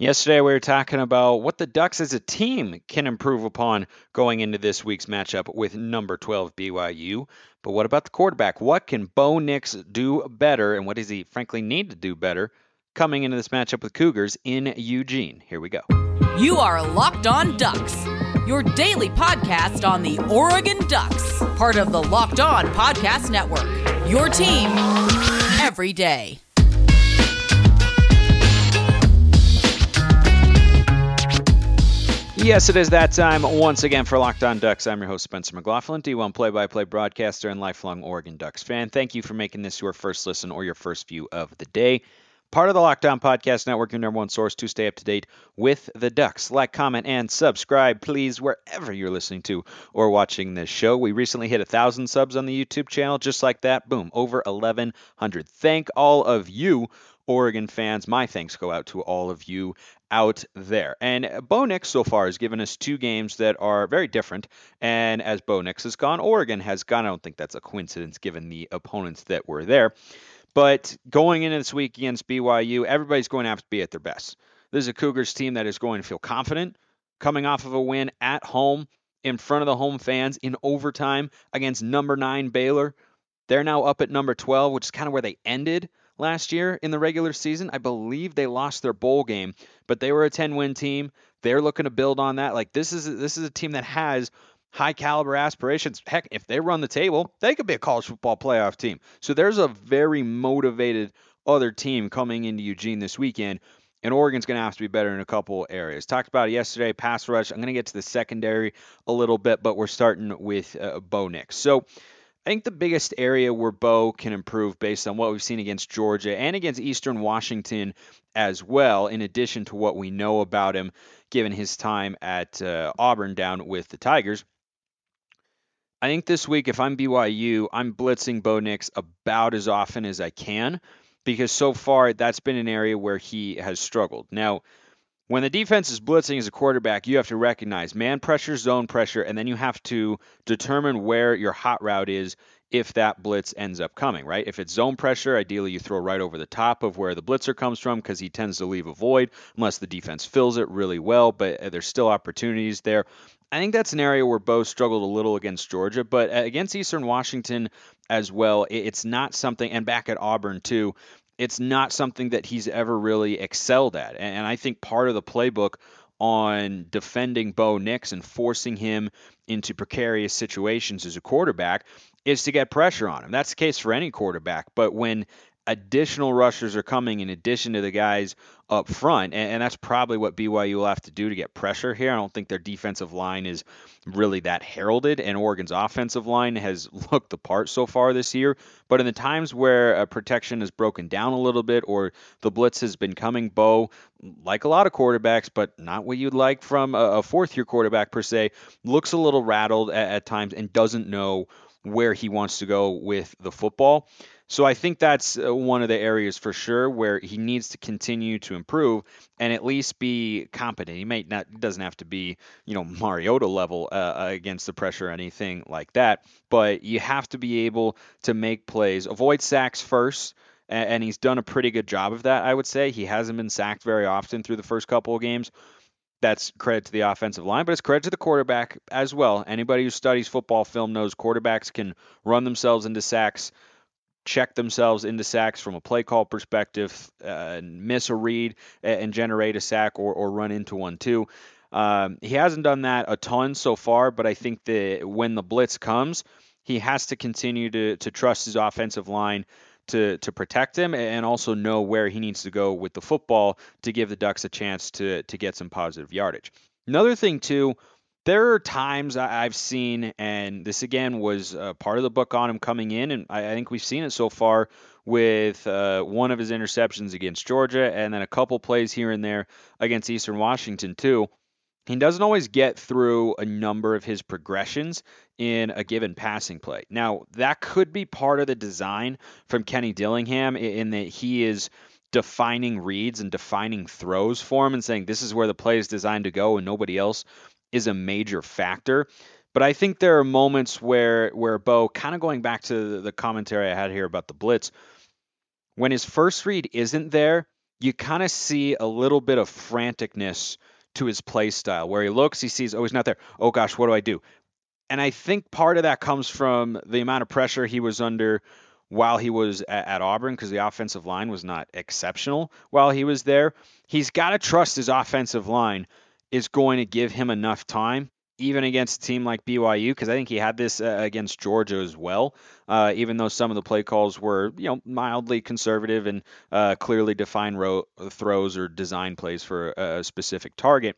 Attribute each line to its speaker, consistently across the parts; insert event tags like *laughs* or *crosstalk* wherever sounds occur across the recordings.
Speaker 1: Yesterday, we were talking about what the Ducks as a team can improve upon going into this week's matchup with number 12 BYU. But what about the quarterback? What can Bo Nix do better, and what does he frankly need to do better coming into this matchup with Cougars in Eugene? Here we go.
Speaker 2: You are Locked On Ducks, your daily podcast on the Oregon Ducks, part of the Locked On Podcast Network. Your team every day.
Speaker 1: Yes, it is that time once again for Locked On Ducks. I'm your host, Spencer McLaughlin, D1 play by play broadcaster and lifelong Oregon Ducks fan. Thank you for making this your first listen or your first view of the day. Part of the Locked On Podcast Network, your number one source to stay up to date with the Ducks. Like, comment, and subscribe, please, wherever you're listening to or watching this show. We recently hit a thousand subs on the YouTube channel, just like that. Boom, over 1,100. Thank all of you Oregon fans. My thanks go out to all of you out there. And Bo Nix so far has given us two games that are very different. And as Bo Nix has gone, Oregon has gone. I don't think that's a coincidence given the opponents that were there. But going into this week against BYU, everybody's going to have to be at their best. This is a Cougars team that is going to feel confident coming off of a win at home in front of the home fans in overtime against number nine Baylor. They're now up at number 12, which is kind of where they ended last year in the regular season. I believe they lost their bowl game, but they were a 10-win team. They're looking to build on that. Like this is this is a team that has high caliber aspirations. Heck, if they run the table, they could be a college football playoff team. So there's a very motivated other team coming into Eugene this weekend. And Oregon's going to have to be better in a couple areas. Talked about it yesterday, pass rush. I'm going to get to the secondary a little bit, but we're starting with uh, Bo Nix. So I think the biggest area where Bo can improve based on what we've seen against Georgia and against Eastern Washington as well, in addition to what we know about him given his time at uh, Auburn down with the Tigers. I think this week, if I'm BYU, I'm blitzing Bo Nix about as often as I can because so far that's been an area where he has struggled. Now, when the defense is blitzing as a quarterback, you have to recognize man pressure, zone pressure, and then you have to determine where your hot route is if that blitz ends up coming, right? If it's zone pressure, ideally you throw right over the top of where the blitzer comes from because he tends to leave a void unless the defense fills it really well, but uh, there's still opportunities there. I think that's an area where Bo struggled a little against Georgia, but uh, against Eastern Washington as well, it's not something, and back at Auburn too, it's not something that he's ever really excelled at. And I think part of the playbook on defending Bo Nix and forcing him into precarious situations as a quarterback is to get pressure on him. That's the case for any quarterback. But when additional rushers are coming in addition to the guys up front, and, and, that's probably what BYU will have to do to get pressure here. I don't think their defensive line is really that heralded, and Oregon's offensive line has *laughs* looked the part so far this year. But in the times where a protection has broken down a little bit, or the blitz has been coming, Bo, like a lot of quarterbacks, but not what you'd like from a, a fourth-year quarterback per se, looks a little rattled at, at times and doesn't know where he wants to go with the football. So I think that's uh, one of the areas for sure where he needs to continue to improve and at least be competent. He may not doesn't have to be you know Mariota level uh, uh, against the pressure or anything like that, but you have to be able to make plays, avoid sacks first. And he's done a pretty good job of that, I would say. He hasn't been sacked very often through the first couple of games that's credit to the offensive line, but it's credit to the quarterback as well. Anybody who studies football film knows quarterbacks can run themselves into sacks check themselves into sacks from a play call perspective, uh, miss a read and generate a sack or, or run into one too. Um, he hasn't done that a ton so far, but I think that when the blitz comes, he has to continue to, to trust his offensive line to, to protect him and also know where he needs to go with the football to give the Ducks a chance to, to get some positive yardage. Another thing, too, there are times I've seen, and this again was uh, part of the book on him coming in, and I, think we've seen it so far with uh, one of his interceptions against Georgia, and then a couple plays here and there against Eastern Washington too. He doesn't always get through a number of his progressions in a given passing play. Now, that could be part of the design from Kenny Dillingham in that he is defining reads and defining throws for him and saying this is where the play is designed to go and nobody else is a major factor. But I think there are moments where where Bo, kind of going back to the commentary I had here about the blitz, when his first read isn't there, you kind of see a little bit of franticness to his play style where he looks, he sees, oh, he's not there. Oh gosh, what do I do? And I think part of that comes from the amount of pressure he was under while he was at, at Auburn because the offensive line was not exceptional while he was there. He's got to trust his offensive line is going to give him enough time even against a team like BYU, because I think he had this uh, against Georgia as well. Uh, even though some of the play calls were, you know, mildly conservative and uh, clearly defined ro- throws or design plays for a specific target,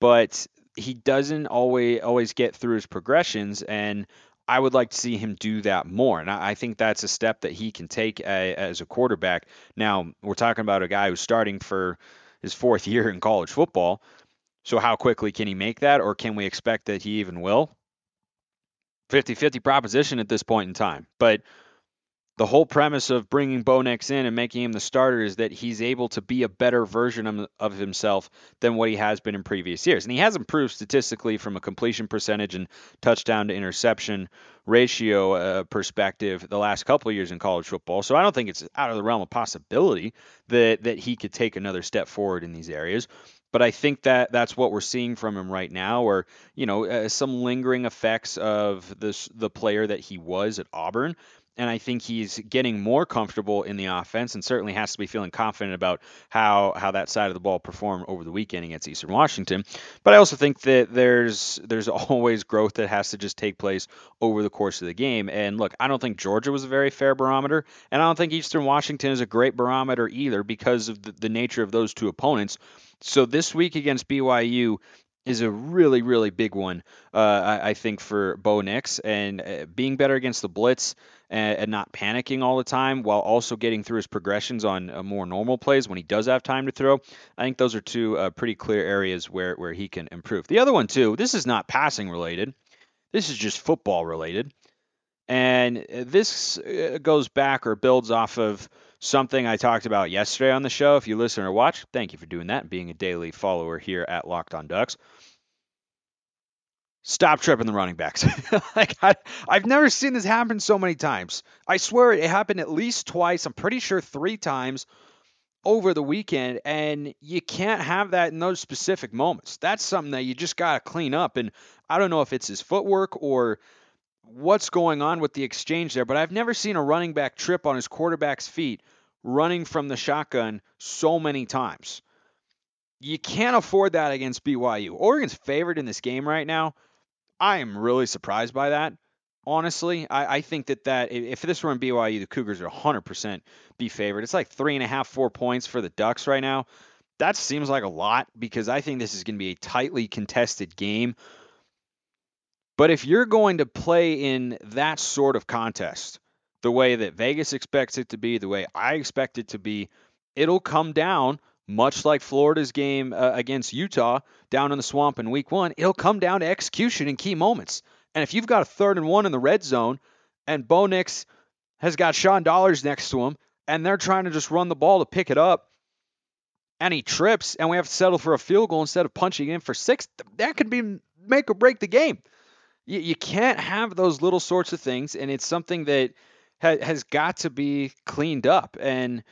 Speaker 1: but he doesn't always always get through his progressions, and I would like to see him do that more. And I think that's a step that he can take a, as a quarterback. Now, we're talking about a guy who's starting for his fourth *laughs* year in college football. So, how quickly can he make that, or can we expect that he even will? 50 50 proposition at this point in time. But the whole premise of bringing Bo Nix in and making him the starter is that he's able to be a better version of himself than what he has been in previous years. And he has improved statistically from a completion percentage and touchdown to interception ratio uh, perspective the last couple years in college football. So I don't think it's out of the realm of possibility that that he could take another step forward in these areas. But I think that that's what we're seeing from him right now, or you know, uh, some lingering effects of this the player that he was at Auburn and I think he's getting more comfortable in the offense, and certainly has to be feeling confident about how how that side of the ball performed over the weekend against Eastern Washington. But I also think that there's there's *laughs* always growth that has to just take place over the course of the game. And look, I don't think Georgia was a very fair barometer, and I don't think Eastern Washington is a great barometer either because of the, the nature of those two opponents. So this week against BYU, is a really, really big one, uh, I, I, think, for Bo Nix. And uh, being better against the blitz and, and, not panicking all the time while also getting through his progressions on uh, more normal plays when he does have time to throw, I think those are two uh, pretty clear areas where, where he can improve. The other one, too, this is not passing related, this is just football related. And uh, this uh, goes back or builds off of something I talked about yesterday on the show. If you listen or watch, thank you for doing that, and being a daily follower here at Locked On Ducks. Stop tripping the running backs. *laughs* like I, have never seen this happen so many times. I swear it happened at least twice. I'm pretty sure three times over the weekend, and you can't have that in those specific moments. That's something that you just got to clean up. And I don't know if it's his footwork or what's going on with the exchange there, but I've never seen a running back trip on his quarterback's feet running from the shotgun so many times. You can't afford that against BYU. Oregon's favored in this game right now. I am really surprised by that. Honestly, I, I think that that if this were in BYU, the Cougars are 100% be favored. It's like three and a half, four points for the Ducks right now. That seems like a lot because I think this is going to be a tightly contested game. But if you're going to play in that sort of contest, the way that Vegas expects it to be, the way I expect it to be, it'll come down much like Florida's game uh, against Utah down in the swamp in week one. It'll come down to execution in key moments. And if you've got a third and one in the red zone and Bo Nix has got Sean Dollars next to him and they're trying to just run the ball to pick it up and he trips and we have to settle for a field goal instead of punching in for six, that could be make or break the game you, you can't have those little sorts of things, and it's something that ha- has got to be cleaned up. And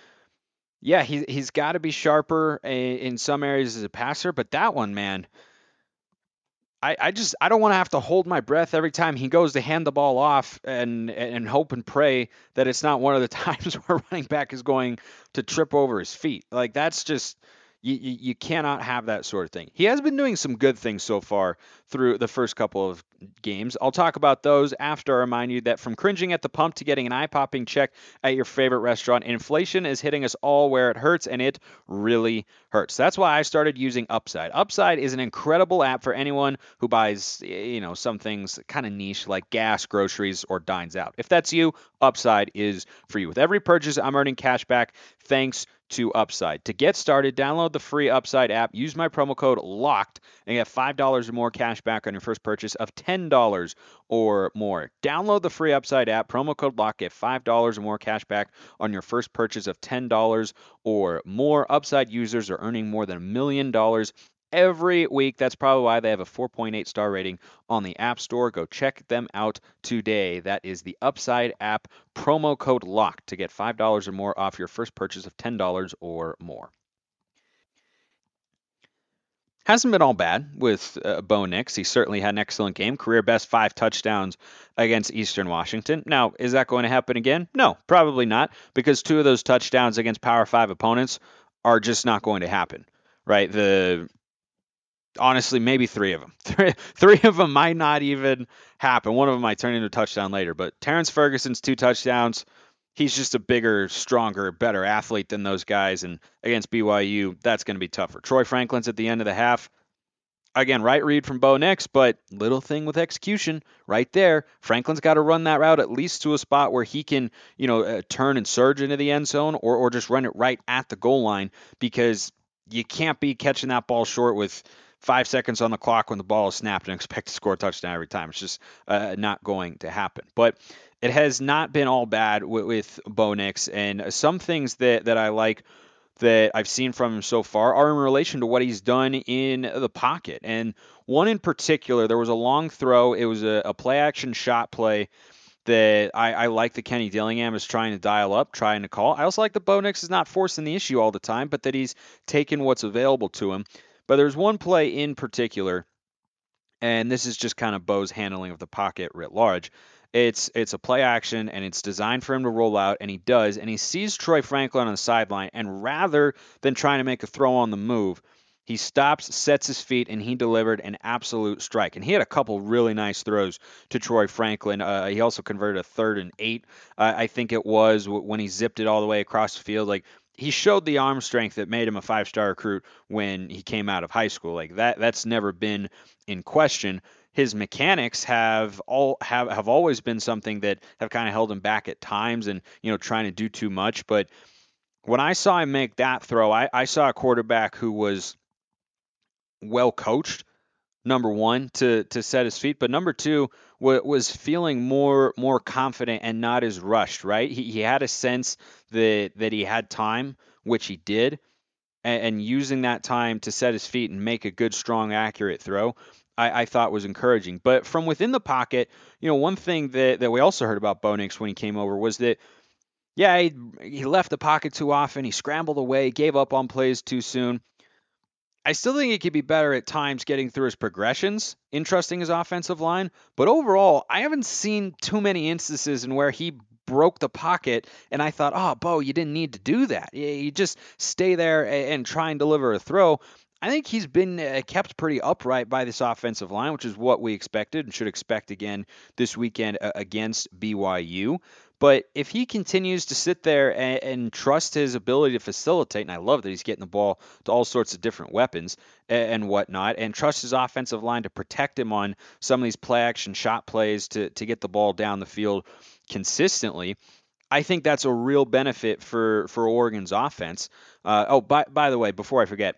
Speaker 1: yeah, he, he's got to be sharper a, in some areas as a passer, but that one, man, I, I just I don't want to have to hold my breath every time he goes to hand the ball off and and hope and pray that it's not one of the *laughs* times where running back is going to trip over his feet. Like that's just you, you, you cannot have that sort of thing. He has been doing some good things so far through the first couple of games. I'll talk about those after I remind you that from cringing at the pump to getting an eye popping check at your favorite restaurant, inflation is hitting us all where it hurts, and it really hurts. That's why I started using Upside. Upside is an incredible app for anyone who buys, you know, some things kind of niche like gas, groceries, or dines out. If that's you, Upside is for you. With every purchase, I'm earning cash back thanks to Upside. To get started, download the free Upside app, use my promo code LOCKED, and get $5 or more cash back on your first purchase of $10 or more. Download the free Upside app, promo code LOCKED, get $5 or more cash back on your first purchase of $10 or more. Upside users are earning more than a million dollars every week. That's probably why they have a 4.8 star rating on the App Store. Go check them out today. That is the Upside app promo code LOCK to get $5 or more off your first purchase of $10 or more. hasn't been all bad with uh, Bo Nix. He certainly had an excellent game, career best five touchdowns against Eastern Washington. Now, is that going to happen again? No, probably not, because two of those touchdowns against Power Five opponents are just not going to happen, right? The honestly, maybe three of them. *laughs* Three, three of them might not even happen. One of them might turn into a touchdown later. But Terrance Ferguson's two touchdowns, he's just a bigger, stronger, better athlete than those guys. And against BYU, that's going to be tougher. Troy Franklin's at the end of the half. Again, right read from Bo Nix, but little thing with execution right there. Franklin's got to run that route at least to a spot where he can, you know, uh, turn and surge into the end zone or, or just run it right at the goal line because you can't be catching that ball short with five seconds on the clock when the ball is snapped and expect to score a touchdown every time. It's just uh, not going to happen. But it has not been all bad with, with Bo Nix, and some things that that I like that I've seen from him so far are in relation to what he's done in the pocket. And one in particular, there was a long throw. It was a, a play action shot play that I, I, like that Kenny Dillingham is trying to dial up, trying to call. I also like that Bo Nix is not forcing the issue all the time, but that he's taking what's available to him. But there's one play in particular, and this is just kind of Bo's handling of the pocket writ large. It's it's a play action and it's designed for him to roll out, and he does, and he sees Troy Franklin on the sideline, and rather than trying to make a throw on the move, he stops, sets his feet, and he delivered an absolute strike. And he had a couple really nice throws to Troy Franklin. Uh, he also converted a third and eight, uh, I think it was, when he zipped it all the way across the field. Like he showed the arm strength that made him a five-star recruit when he came out of high school. Like that, that's never been in question. His mechanics have all have have always been something that have kind of held him back at times and you know trying to do too much. But when I saw him make that throw I, I saw a quarterback who was well coached number one to to set his feet. But number two was feeling more more confident and not as rushed right he, he had a sense that that he had time which he did and, and using that time to set his feet and make a good strong accurate throw I, I, thought was encouraging. But from within the pocket, you know, one thing that, that we also heard about Bo Nix when he came over was that, yeah, he, he left the pocket too often. He scrambled away, gave up on plays too soon. I still think he could be better at times getting through his progressions, in trusting his offensive line. But overall, I haven't seen too many instances in where he broke the pocket and I thought, oh, Bo, you didn't need to do that. You just stay there and try and deliver a throw. I think he's been uh, kept pretty upright by this offensive line, which is what we expected and should expect again this weekend against BYU. But if he continues to sit there and, and, trust his ability to facilitate, and I love that he's getting the ball to all sorts of different weapons and, and whatnot, and trust his offensive line to protect him on some of these play action shot plays to, to get the ball down the field consistently, I think that's a real benefit for, for Oregon's offense. Uh, oh, by, by the way, before I forget,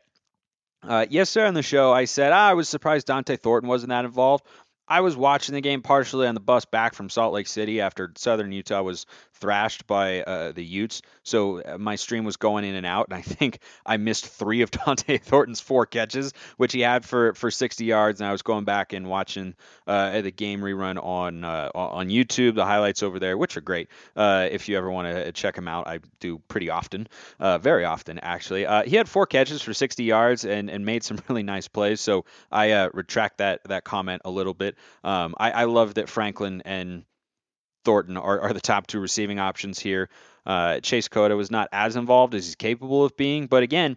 Speaker 1: uh, yesterday on the show, I said ah, I was surprised Dont'e Thornton wasn't that involved. I was watching the game partially on the bus back from Salt Lake City after Southern Utah was thrashed by uh, the Utes. So uh, my stream was going in and out, and I think I missed three of *laughs* Dont'e Thornton's four catches, which he had for, for 60 yards. And I was going back and watching uh, the game rerun on uh, on YouTube, the highlights over there, which are great. Uh, if you ever want to check them out, I do pretty often, uh, very often actually. he had four catches for 60 yards and, and made some *laughs* really nice plays. So I retract that that comment a little bit. Um, I, I love that Franklin and Thornton are, are the top two receiving options here. Uh, Chase Cota was not as involved as he's capable of being, but again,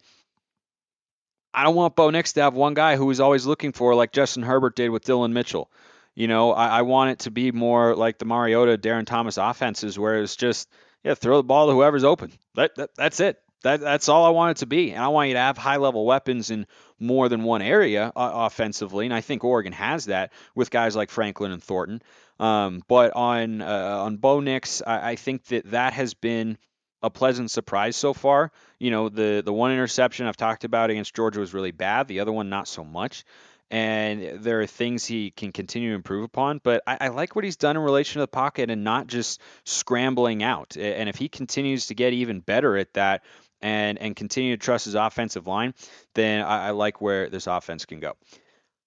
Speaker 1: I don't want Bo Nix to have one guy who he's always looking for, like Justin Herbert did with Dillon Mitchell. You know, I, I want it to be more like the Mariota, Darren Thomas offenses, where it's just yeah, throw the ball to whoever's open. That, that that's it. That that's all I want it to be, and I want you to have high level weapons in more than one area uh, offensively, and I think Oregon has that with guys like Franklin and Thornton. Um, but on uh, on Bo Nix, I, I think that that has been a pleasant surprise so far. You know, the the one interception I've talked about against Georgia was really bad. The other one not so much. And there are things he can continue to improve upon. But I, I like what he's done in relation to the pocket and not just scrambling out. And if he continues to get even better at that and and continue to trust his offensive line, then I, I like where this offense can go.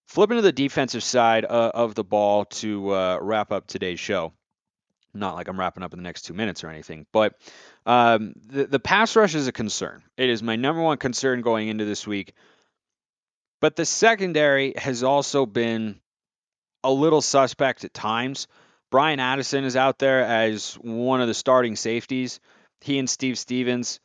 Speaker 1: Flipping to the defensive side uh, of the ball to uh, wrap up today's show. Not like I'm wrapping up in the next two minutes or anything, but um, the, the pass rush is a concern. It is my number one concern going into this week. But the secondary has also been a little suspect at times. Bryan Addison is out there as one of the starting safeties. He and Steve Stephens,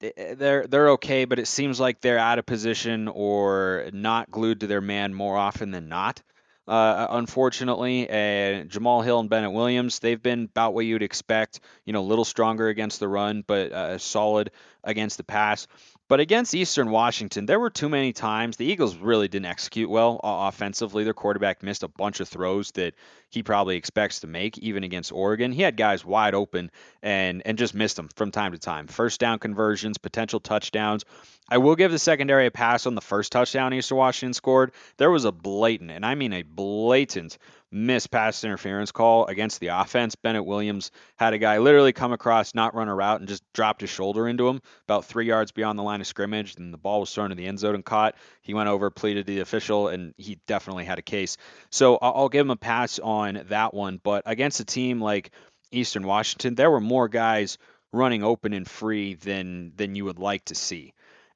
Speaker 1: they're they're okay, but it seems like they're out of position or not glued to their man more often than not. Uh, unfortunately, and Jamal Hill and Bennett Williams, they've been about what you'd expect. You know, a little stronger against the run, but uh, solid against the pass. But against Eastern Washington, there were too many times the Eagles really didn't execute well uh, offensively. Their quarterback missed a bunch of throws that he probably expects to make, even against Oregon. He had guys wide open and and just missed them from time to time. First down conversions, potential touchdowns. I will give the secondary a pass on the first touchdown Eastern Washington scored. There was a blatant, and I mean a blatant missed pass interference call against the offense. Bennett Williams had a guy literally come across, not run a route, and just dropped his shoulder into him about three yards beyond the line of scrimmage. And the ball was thrown to the end zone and caught. He went over, pleaded to the official, and he definitely had a case. So I'll give him a pass on that one. But against a team like Eastern Washington, there were more guys running open and free than than you would like to see.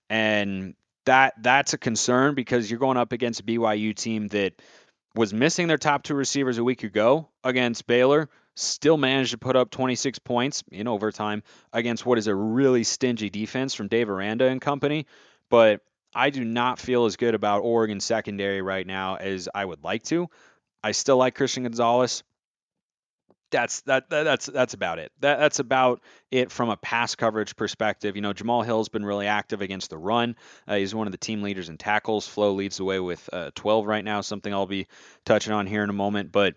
Speaker 1: And that that's a concern because you're going up against a BYU team that was missing their top two receivers a week ago against Baylor, still managed to put up 26 points in overtime against what is a really stingy defense from Dave Aranda and company. But I do not feel as good about Oregon secondary right now as I would like to. I still like Christian Gonzalez that's that, that, that's that's about it. That, that's about it from a pass coverage perspective. You know, Jamal Hill's been really active against the run. Uh, he's one of the team leaders in tackles. Flowe leads the way with uh, 12 right now. Something I'll be touching on here in a moment. But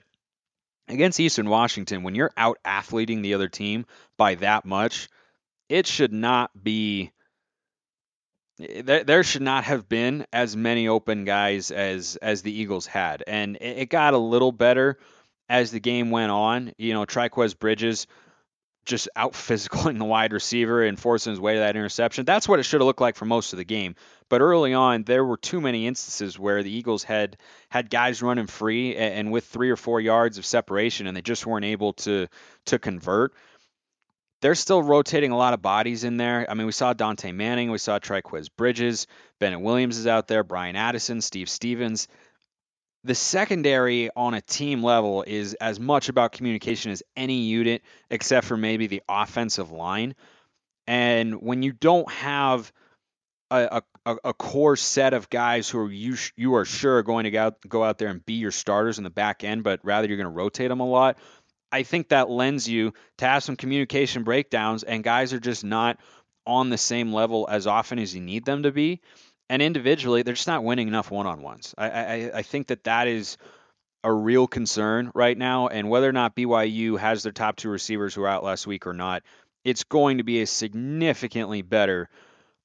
Speaker 1: against Eastern Washington, when you're out athleting the other team by that much, it should not be. There, there should not have been as many open guys as as the Eagles had, and it, it got a little better as the game went on. You know, Trikweze Bridges just out physicaling the wide receiver and forcing his way to that interception. That's what it should have looked like for most of the game. But early on, there were too many instances where the Eagles had had guys running free and, and with three or four yards of separation, and they just weren't able to to convert. They're still rotating a lot of bodies in there. I mean, we saw Dontae Manning, we saw Trikweze Bridges, Bennett Williams is out there, Bryan Addison, Steve Stephens the secondary on a team level is as much about communication as any unit except for maybe the offensive line. And when you don't have a, a, a core set of guys who are you you are sure are going to go out, go out there and be your starters in the back end, but rather you're going to rotate them a lot. I think that lends you to have some communication breakdowns, and guys are just not on the same level as often as you need them to be and individually, they're just not winning enough one on ones. I, I, I think that that is a real concern right now. And whether or not BYU has their top two receivers who are out last week or not, it's going to be a significantly better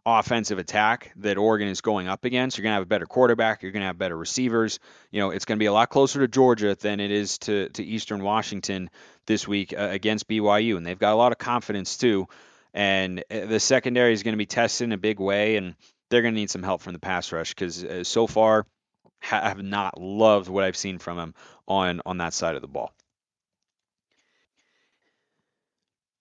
Speaker 1: offensive attack that Oregon is going up against. You're going to have a better quarterback. You're going to have better receivers. You know, it's going to be a lot closer to Georgia than it is to, to Eastern Washington this week uh, against BYU. And they've got a lot of confidence, too. And uh, the secondary is going to be tested in a big way. And they're going to need some help from the pass rush because uh, so far ha- have not loved what I've seen from him on on that side of the ball.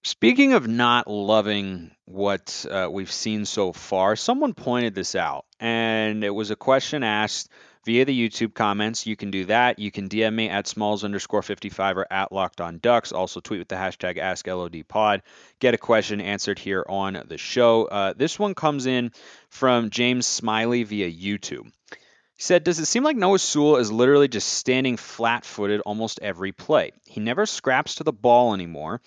Speaker 1: Speaking of not loving what uh, we've seen so far, someone pointed this out, and it was a question asked via the YouTube comments. You can do that. You can DM me at smalls underscore 55 or at locked on ducks. Also tweet with the hashtag AskLODPod. Get a question answered here on the show. Uh, this one comes in from James Smiley via YouTube. He said, Does it seem like Noah Sewell is literally just standing flat footed almost every play? He never scraps to the ball anymore.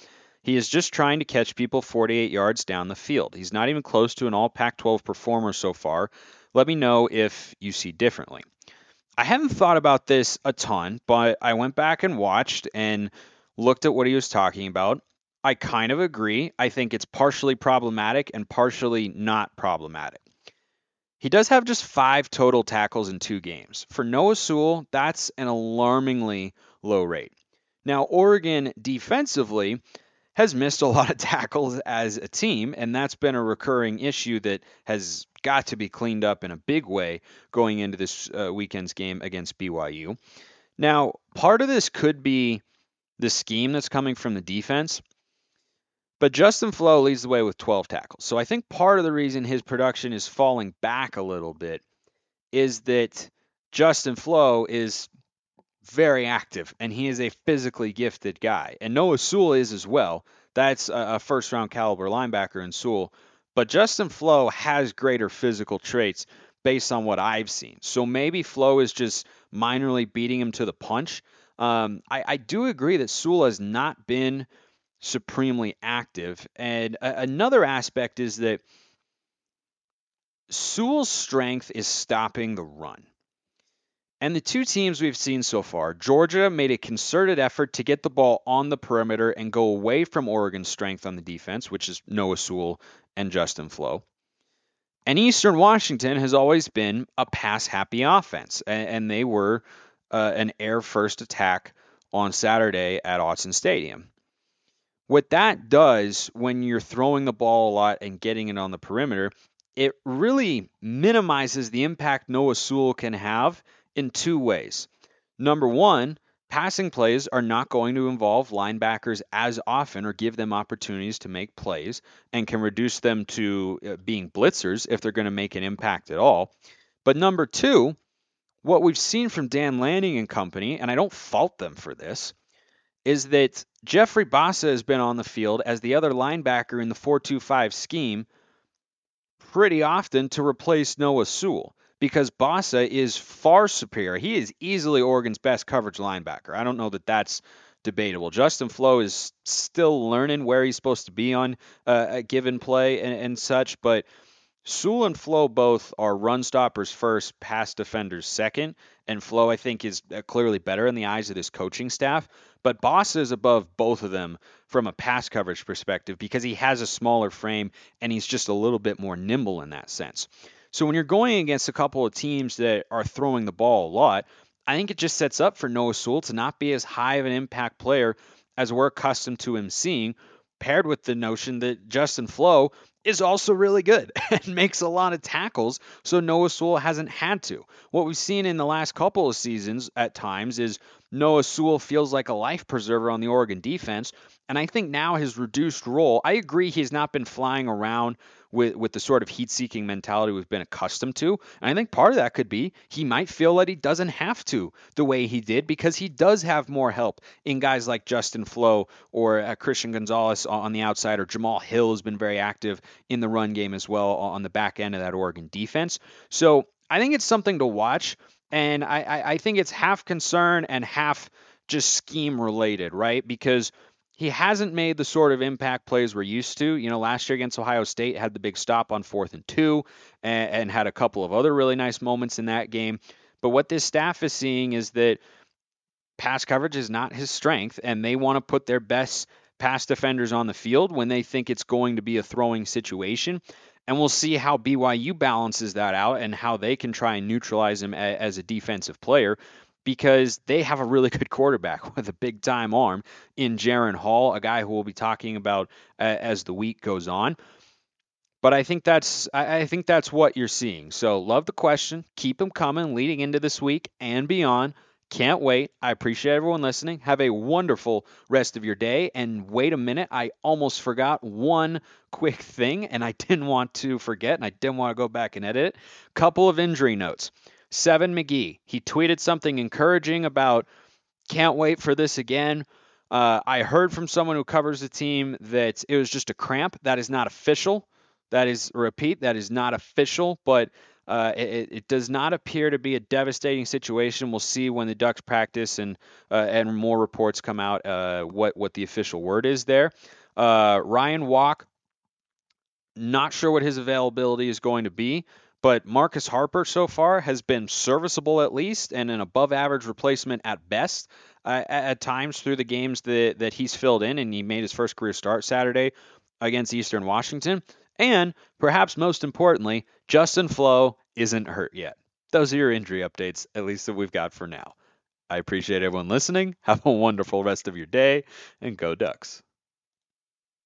Speaker 1: He is just trying to catch people 48 yards down the field. He's not even close to an all Pac 12 performer so far. Let me know if you see differently. I haven't thought about this a ton, but I went back and watched and looked at what he was talking about. I kind of agree. I think it's partially problematic and partially not problematic. He does have just five total tackles in two games. For Noah Sewell, that's an alarmingly low rate. Now, Oregon defensively has missed a lot of *laughs* tackles as a team, and that's been a recurring issue that has got to be cleaned up in a big way going into this uh, weekend's game against BYU. Now, part of this could be the scheme that's coming from the defense, but Justin Flowe leads the way with 12 tackles. So I think part of the reason his production is falling back a little bit is that Justin Flowe is very active and he is a physically gifted guy. And Noah Sewell is as well. That's a, first round caliber linebacker in Sewell. But Justin Flowe has greater physical traits based on what I've seen. So maybe Flowe is just minorly beating him to the punch. Um, I, I, do agree that Sewell has not been supremely active. And a, another aspect is that Sewell's strength is stopping the run. And the two teams we've seen so far, Georgia made a concerted effort to get the ball on the perimeter and go away from Oregon's strength on the defense, which is Noah Sewell and Justin Flowe. And Eastern Washington has always been a pass happy offense, and, they were uh, an air first attack on Saturday at Autzen Stadium. What that does when you're throwing the ball a lot and getting it on the perimeter, it really minimizes the impact Noah Sewell can have in two ways. Number one, passing plays are not going to involve linebackers as often or give them opportunities to make plays and can reduce them to uh, being blitzers if they're going to make an impact at all. But number two, what we've seen from Dan Lanning and company, and I don't fault them for this, is that Jeffrey Bassa has been on the field as the other linebacker in the 4-2-5 scheme pretty often to replace Noah Sewell because Bassa is far superior. He is easily Oregon's best coverage linebacker. I don't know that that's debatable. Justin Flowe is still learning where he's supposed to be on uh, a given play and, and such, but Sewell and Flowe both are run stoppers first, pass defenders second, and Flowe I think is uh, clearly better in the eyes of this coaching staff. But Bassa is above both of them from a pass coverage perspective because he has a smaller frame and he's just a little bit more nimble in that sense. So when you're going against a couple of teams that are throwing the ball a lot, I think it just sets up for Noah Sewell to not be as high of an impact player as we're accustomed to him seeing, paired with the notion that Justin Flowe is also really good *laughs* and makes a lot of tackles, so Noah Sewell hasn't had to. What we've seen in the last couple of seasons at times is Noah Sewell feels like a life preserver on the Oregon defense, and I think now his reduced role, I agree he's not been flying around with with the sort of heat-seeking mentality we've been accustomed to. And I think part of that could be he might feel that he doesn't have to the way he did because he does have more help in guys like Justin Flowe or uh, Christian Gonzalez on the outside, or Jamal Hill has been very active in the run game as well on the back end of that Oregon defense. So I think it's something to watch, and I, I, I think it's half concern and half just scheme related, right? Because he hasn't made the sort of impact plays we're used to. You know, last year against Ohio State had the big stop on fourth and two and, and, had a couple of other really nice moments in that game. But what this staff is seeing is that pass coverage is not his strength, and they want to put their best pass defenders on the field when they think it's going to be a throwing situation. And we'll see how BYU balances that out and how they can try and neutralize him as a defensive player because they have a really *laughs* good quarterback with a big time arm in Jaren Hall, a guy who we'll be talking about uh, as the week goes on. But I think that's I think that's what you're seeing. So love the question. Keep them coming leading into this week and beyond. Can't wait. I appreciate everyone listening. Have a wonderful rest of your day. And wait a minute, I almost forgot one quick thing, and I *laughs* didn't want to forget, and I didn't want to go back and edit it. Couple of injury notes. Seven McGee, he tweeted something encouraging about can't wait for this again. Uh, I heard from someone who covers the team that it was just a cramp. That is not official. That is, repeat, that is not official, but uh, it, it, does not appear to be a devastating situation. We'll see when the Ducks practice and uh, and more reports come out uh, what what the official word is there. Uh, Ryan Walk, not sure what his availability is going to be. But Marcus Harper so far has been serviceable at least and an above average replacement at best uh, at times through the games that, that he's filled in. And he made his first career start Saturday against Eastern Washington. And perhaps most importantly, Justin Flowe isn't hurt yet. Those are your injury updates, at least that we've got for now. I appreciate everyone listening. *laughs* Have a wonderful rest of your day and go Ducks.